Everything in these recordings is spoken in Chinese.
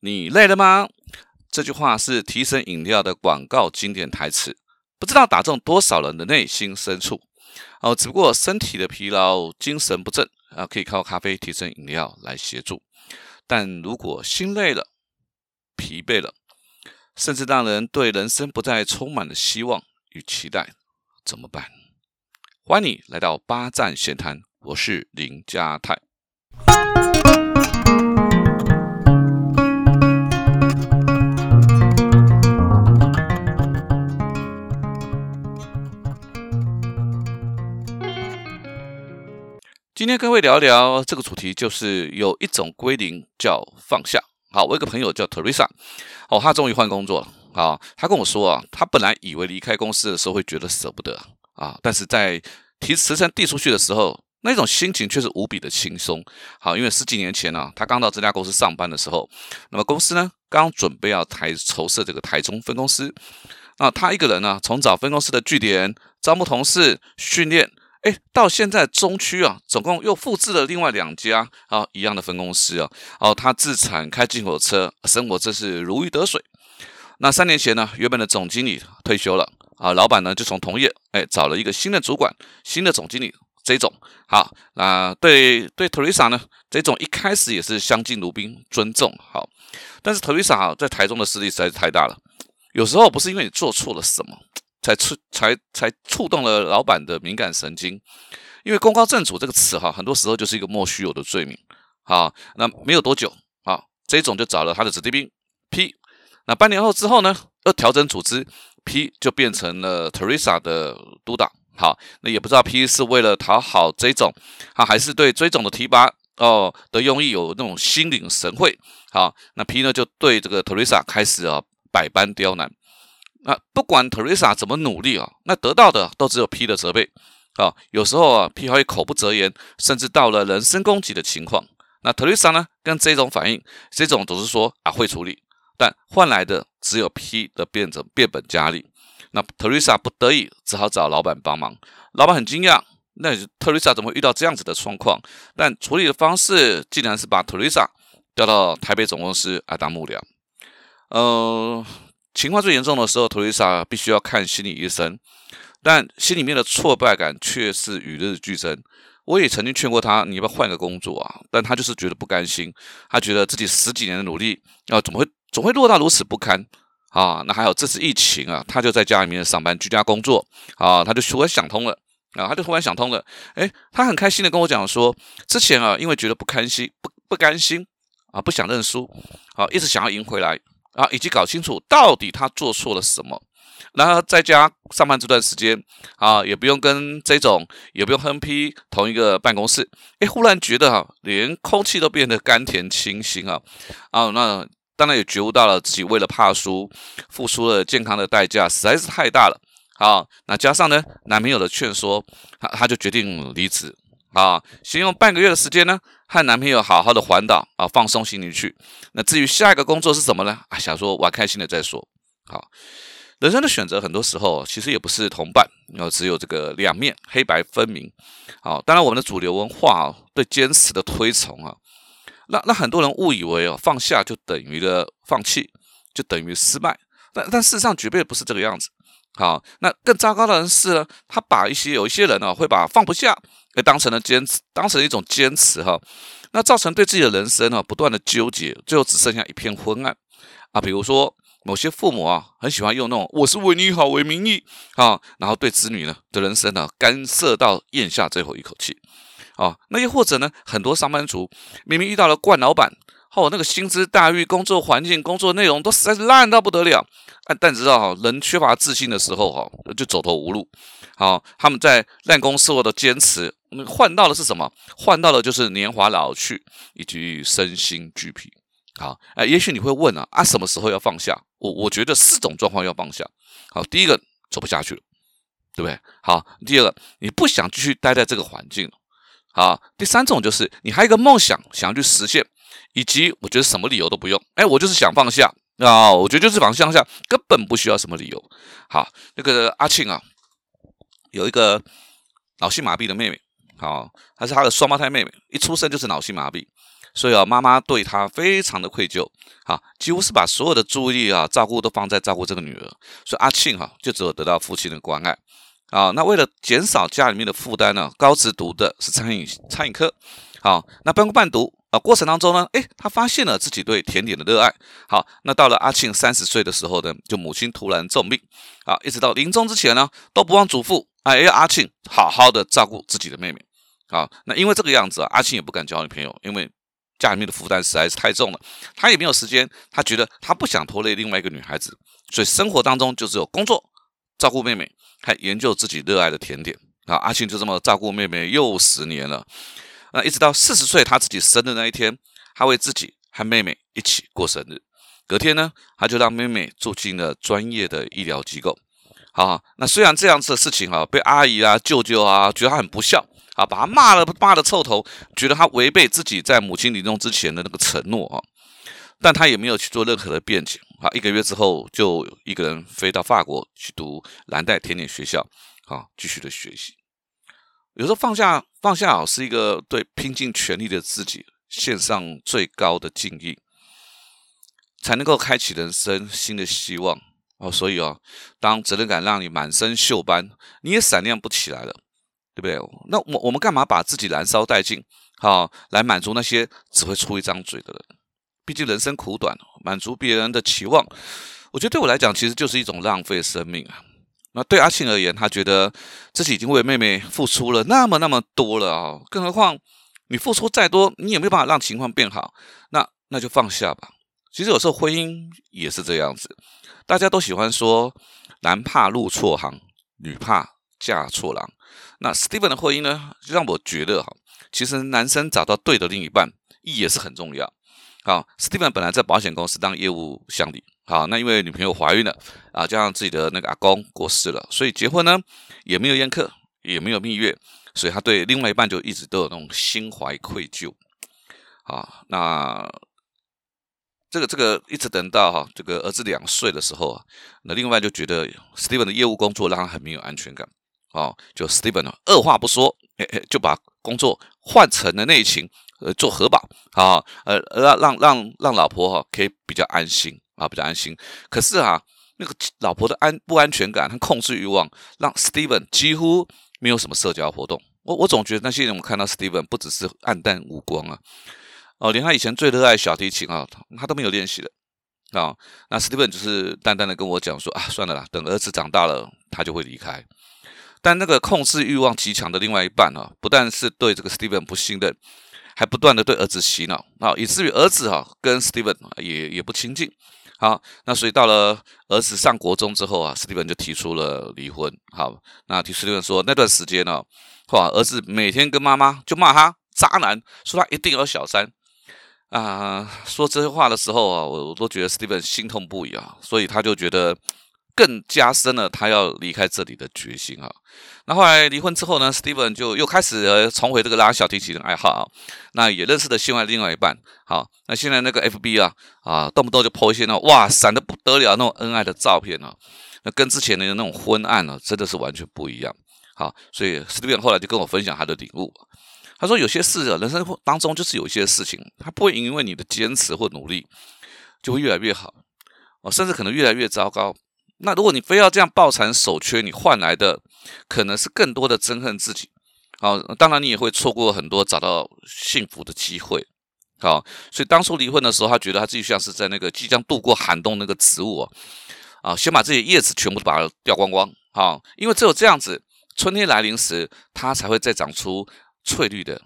你累了吗？这句话是提神饮料的广告经典台词，不知道打中多少人的内心深处。哦，只不过身体的疲劳、精神不振啊，可以靠咖啡提神饮料来协助。但如果心累了、疲惫了，甚至让人对人生不再充满了希望与期待，怎么办？欢迎你来到八站闲谈，我是林家泰。今天跟各位聊一聊这个主题，就是有一种归零叫放下。好，我有个朋友叫 Teresa，哦，他终于换工作了。啊，他跟我说啊，他本来以为离开公司的时候会觉得舍不得啊，但是在提辞呈递出去的时候，那种心情却是无比的轻松。好，因为十几年前呢，他刚到这家公司上班的时候，那么公司呢刚准备要台筹设这个台中分公司，那他一个人呢，从找分公司的据点、招募同事、训练。哎，到现在中区啊，总共又复制了另外两家啊一样的分公司啊。哦，他自产开进口车，生活真是如鱼得水。那三年前呢，原本的总经理退休了啊，老板呢就从同业哎找了一个新的主管，新的总经理这种。好，那对对 Teresa 呢，这种一开始也是相敬如宾，尊重好。但是 Teresa 在台中的势力实在是太大了，有时候不是因为你做错了什么。才触才才触动了老板的敏感神经，因为“功高震主”这个词哈，很多时候就是一个莫须有的罪名。好，那没有多久啊，这种就找了他的子弟兵 P。那半年后之后呢，又调整组织，P 就变成了 Teresa 的督导。好，那也不知道 P 是为了讨好 J 总，啊，还是对 J 总的提拔哦的用意有那种心领神会。好，那 P 呢就对这个 Teresa 开始啊百般刁难。那不管 Teresa 怎么努力啊，那得到的都只有 P 的责备啊。有时候啊，P 还会口不择言，甚至到了人身攻击的情况。那 Teresa 呢，跟这种反应，这种总是说啊会处理，但换来的只有 P 的变成变本加厉。那 Teresa 不得已只好找老板帮忙。老板很惊讶，那 Teresa 怎么会遇到这样子的状况？但处理的方式竟然是把 Teresa 调到台北总公司来当幕僚。呃。情况最严重的时候，托丽莎必须要看心理医生，但心里面的挫败感却是与日俱增。我也曾经劝过他，你要不要换个工作啊？但他就是觉得不甘心，他觉得自己十几年的努力，啊，怎么会总会落到如此不堪啊？那还有这次疫情啊，他就在家里面上班居家工作啊，他就突然想通了啊，他就突然想通了，哎，他很开心的跟我讲说，之前啊，因为觉得不甘心，不不甘心啊，不想认输，啊，一直想要赢回来。啊，以及搞清楚到底他做错了什么，然后在家上班这段时间啊，也不用跟这种，也不用哼批同一个办公室，哎，忽然觉得哈，连空气都变得甘甜清新啊，啊，那当然也觉悟到了自己为了怕输，付出了健康的代价实在是太大了，好，那加上呢男朋友的劝说，他他就决定离职。啊，先用半个月的时间呢，和男朋友好好的环岛啊，放松心情去。那至于下一个工作是什么呢？啊，想说玩开心的再说。好，人生的选择很多时候其实也不是同伴，然后只有这个两面，黑白分明。好，当然我们的主流文化对坚持的推崇啊，那那很多人误以为哦，放下就等于了放弃，就等于失败。但但事实上绝对不是这个样子。好，那更糟糕的人是呢，他把一些有一些人呢，会把放不下。被当成了坚持，当成一种坚持哈，那造成对自己的人生呢不断的纠结，最后只剩下一片昏暗啊。比如说某些父母啊，很喜欢用那种“我是为你好”为名义啊，然后对子女呢的人生呢干涉到咽下最后一口气啊。那又或者呢，很多上班族明明遇到了惯老板，哦，那个薪资待遇、工作环境、工作内容都实在是烂到不得了，但但知道哈，人缺乏自信的时候哈，就走投无路。好，他们在烂公司的坚持。换到的是什么？换到的就是年华老去以及身心俱疲。好，哎，也许你会问啊，啊，什么时候要放下？我我觉得四种状况要放下。好，第一个走不下去了，对不对？好，第二个你不想继续待在这个环境了。好，第三种就是你还有一个梦想想要去实现，以及我觉得什么理由都不用，哎，我就是想放下啊，我觉得就是想放下，根本不需要什么理由。好，那个阿庆啊，有一个脑性麻痹的妹妹。好，她是他的双胞胎妹妹，一出生就是脑性麻痹，所以啊，妈妈对他非常的愧疚，啊，几乎是把所有的注意啊、照顾都放在照顾这个女儿。所以阿庆哈，就只有得到父亲的关爱。啊，那为了减少家里面的负担呢，高职读的是餐饮餐饮科。好，那半工半读啊，过程当中呢，诶，他发现了自己对甜点的热爱。好，那到了阿庆三十岁的时候呢，就母亲突然重病，啊，一直到临终之前呢，都不忘嘱咐，哎，要阿庆好好的照顾自己的妹妹。啊，那因为这个样子啊，阿庆也不敢交女朋友，因为家里面的负担实在是太重了，他也没有时间，他觉得他不想拖累另外一个女孩子，所以生活当中就只有工作、照顾妹妹，还研究自己热爱的甜点。啊，阿庆就这么照顾妹妹又十年了。那一直到四十岁他自己生日那一天，他为自己和妹妹一起过生日。隔天呢，他就让妹妹住进了专业的医疗机构。好，那虽然这样子的事情啊，被阿姨啊、舅舅啊觉得他很不孝啊，把他骂了骂的臭头，觉得他违背自己在母亲临终之前的那个承诺啊，但他也没有去做任何的辩解啊。一个月之后，就一个人飞到法国去读蓝带甜点学校，啊，继续的学习。有时候放下放下好是一个对拼尽全力的自己献上最高的敬意，才能够开启人生新的希望哦。所以哦，当责任感让你满身锈斑，你也闪亮不起来了，对不对？那我我们干嘛把自己燃烧殆尽，好来满足那些只会出一张嘴的人？毕竟人生苦短，满足别人的期望，我觉得对我来讲其实就是一种浪费生命啊。那对阿庆而言，他觉得自己已经为妹妹付出了那么那么多了啊，更何况你付出再多，你也没有办法让情况变好，那那就放下吧。其实有时候婚姻也是这样子，大家都喜欢说男怕入错行，女怕嫁错郎。那 Steven 的婚姻呢，就让我觉得哈，其实男生找到对的另一半意义也是很重要。好，Steven 本来在保险公司当业务经理。好，那因为女朋友怀孕了啊，加上自己的那个阿公过世了，所以结婚呢也没有宴客，也没有蜜月，所以他对另外一半就一直都有那种心怀愧疚。啊，那这个这个一直等到哈这个儿子两岁的时候啊，那另外就觉得 Steven 的业务工作让他很没有安全感。哦，就 Steven 二话不说，就把工作换成了内勤，呃，做核保，啊，呃，让让让让老婆哈可以比较安心。啊，比较安心。可是啊，那个老婆的安不安全感和控制欲望，让 Steven 几乎没有什么社交活动。我我总觉得那些人，我看到 Steven 不只是黯淡无光啊，哦，连他以前最热爱小提琴啊，他都没有练习了啊。那 Steven 就是淡淡的跟我讲说啊，算了啦，等儿子长大了，他就会离开。但那个控制欲望极强的另外一半啊，不但是对这个 Steven 不信任。还不断的对儿子洗脑啊，以至于儿子哈跟 Steven 也也不亲近。好，那所以到了儿子上国中之后啊，Steven 就提出了离婚。好，那提 Steven 说那段时间呢，哇，儿子每天跟妈妈就骂他渣男，说他一定有小三啊。说这些话的时候啊，我我都觉得 Steven 心痛不已啊，所以他就觉得。更加深了他要离开这里的决心啊！那后来离婚之后呢，Steven 就又开始重回这个拉小提琴的爱好啊。那也认识了另外另外一半。好，那现在那个 FB 啊啊，动不动就 po 一些那哇闪的不得了那种恩爱的照片啊。那跟之前的那种昏暗呢，真的是完全不一样。好，所以 Steven 后来就跟我分享他的领悟。他说有些事啊，人生当中就是有一些事情，他不会因为你的坚持或努力就会越来越好哦，甚至可能越来越糟糕。那如果你非要这样抱残守缺，你换来的可能是更多的憎恨自己。好，当然你也会错过很多找到幸福的机会。好，所以当初离婚的时候，他觉得他自己像是在那个即将度过寒冬那个植物啊，啊，先把这些叶子全部把它掉光光。好，因为只有这样子，春天来临时，它才会再长出翠绿的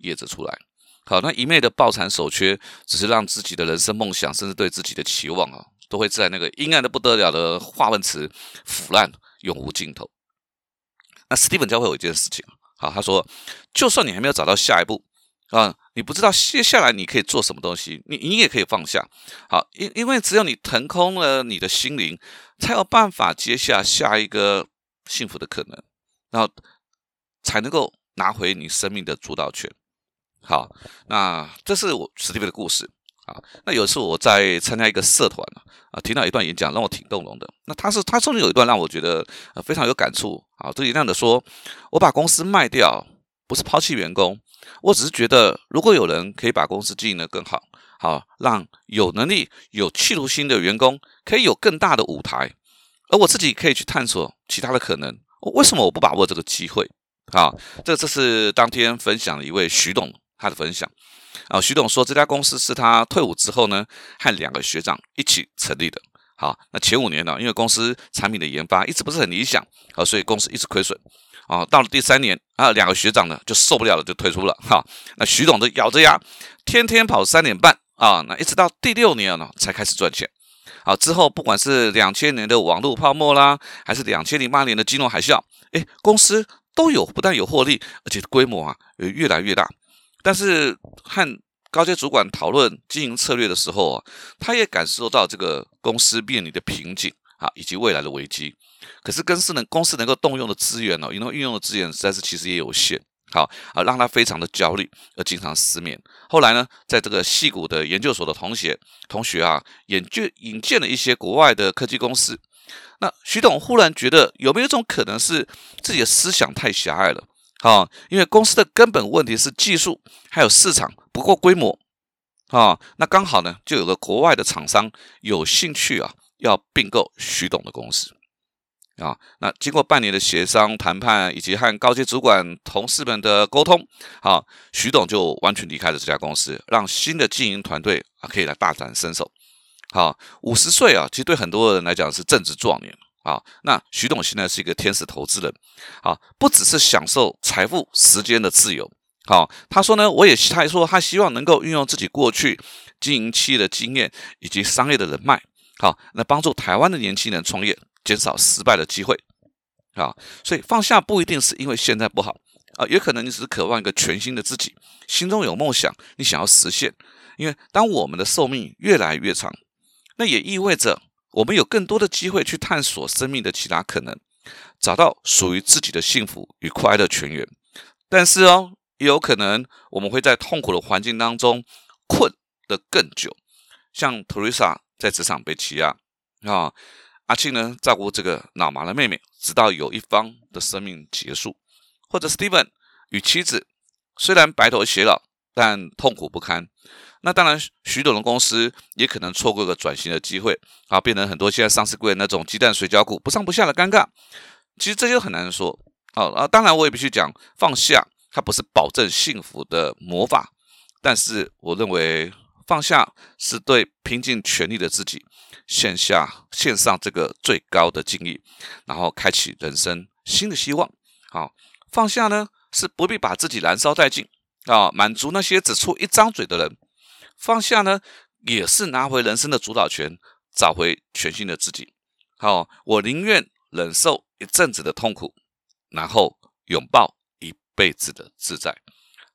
叶子出来。好，那一昧的抱残守缺，只是让自己的人生梦想，甚至对自己的期望啊。都会在那个阴暗的不得了的化粪池腐烂，永无尽头。那 Steven 教会我一件事情，好，他说，就算你还没有找到下一步啊，你不知道接下来你可以做什么东西，你你也可以放下。好，因因为只有你腾空了你的心灵，才有办法接下下一个幸福的可能，然后才能够拿回你生命的主导权。好，那这是我 Steven 的故事。啊，那有一次我在参加一个社团啊，听到一段演讲让我挺动容的。那他是他中间有一段让我觉得呃非常有感触啊。这一样的说，我把公司卖掉，不是抛弃员工，我只是觉得，如果有人可以把公司经营得更好，好让有能力、有企图心的员工可以有更大的舞台，而我自己可以去探索其他的可能，为什么我不把握这个机会？啊，这这是当天分享的一位徐董他的分享。啊，徐董说这家公司是他退伍之后呢，和两个学长一起成立的。好，那前五年呢，因为公司产品的研发一直不是很理想，啊，所以公司一直亏损。啊，到了第三年啊，两个学长呢就受不了了，就退出了。哈，那徐董就咬着牙，天天跑三点半啊，那一直到第六年呢才开始赚钱。好，之后不管是两千年的网络泡沫啦，还是两千零八年的金融海啸，哎，公司都有不但有获利，而且规模啊也越来越大。但是和高阶主管讨论经营策略的时候啊，他也感受到这个公司面临的瓶颈啊，以及未来的危机。可是，公司能公司能够动用的资源呢，能够运用的资源实在是其实也有限。好啊，让他非常的焦虑，而经常失眠。后来呢，在这个戏谷的研究所的同学同学啊，引就引荐了一些国外的科技公司。那徐董忽然觉得，有没有一种可能是自己的思想太狭隘了？啊，因为公司的根本问题是技术还有市场不够规模啊。那刚好呢，就有个国外的厂商有兴趣啊，要并购徐董的公司。啊，那经过半年的协商谈判，以及和高级主管同事们的沟通，好，徐董就完全离开了这家公司，让新的经营团队啊可以来大展身手。好，五十岁啊，其实对很多人来讲是正值壮年啊。那徐董现在是一个天使投资人，啊，不只是享受财富、时间的自由。好，他说呢，我也他还说他希望能够运用自己过去经营企业的经验以及商业的人脉，好，那帮助台湾的年轻人创业。减少失败的机会啊，所以放下不一定是因为现在不好啊，也可能你只是渴望一个全新的自己，心中有梦想，你想要实现。因为当我们的寿命越来越长，那也意味着我们有更多的机会去探索生命的其他可能，找到属于自己的幸福与快乐泉源。但是哦，也有可能我们会在痛苦的环境当中困得更久，像 Teresa 在职场被欺压啊。阿庆呢，照顾这个脑麻的妹妹，直到有一方的生命结束；或者 Steven 与妻子虽然白头偕老，但痛苦不堪。那当然，徐董的公司也可能错过个转型的机会，啊，变成很多现在上市柜那种鸡蛋水饺股，不上不下的尴尬。其实这些很难说。好啊，当然我也必须讲，放下它不是保证幸福的魔法，但是我认为。放下是对拼尽全力的自己线下线上这个最高的敬意，然后开启人生新的希望。好，放下呢是不必把自己燃烧殆尽啊，满足那些只出一张嘴的人。放下呢也是拿回人生的主导权，找回全新的自己。好，我宁愿忍受一阵子的痛苦，然后拥抱一辈子的自在。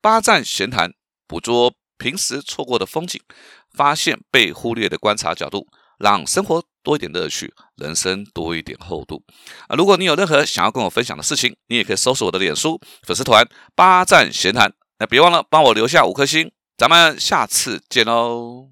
八站闲谈，捕捉。平时错过的风景，发现被忽略的观察角度，让生活多一点乐趣，人生多一点厚度。啊，如果你有任何想要跟我分享的事情，你也可以搜索我的脸书粉丝团“八站闲谈”。那别忘了帮我留下五颗星，咱们下次见喽。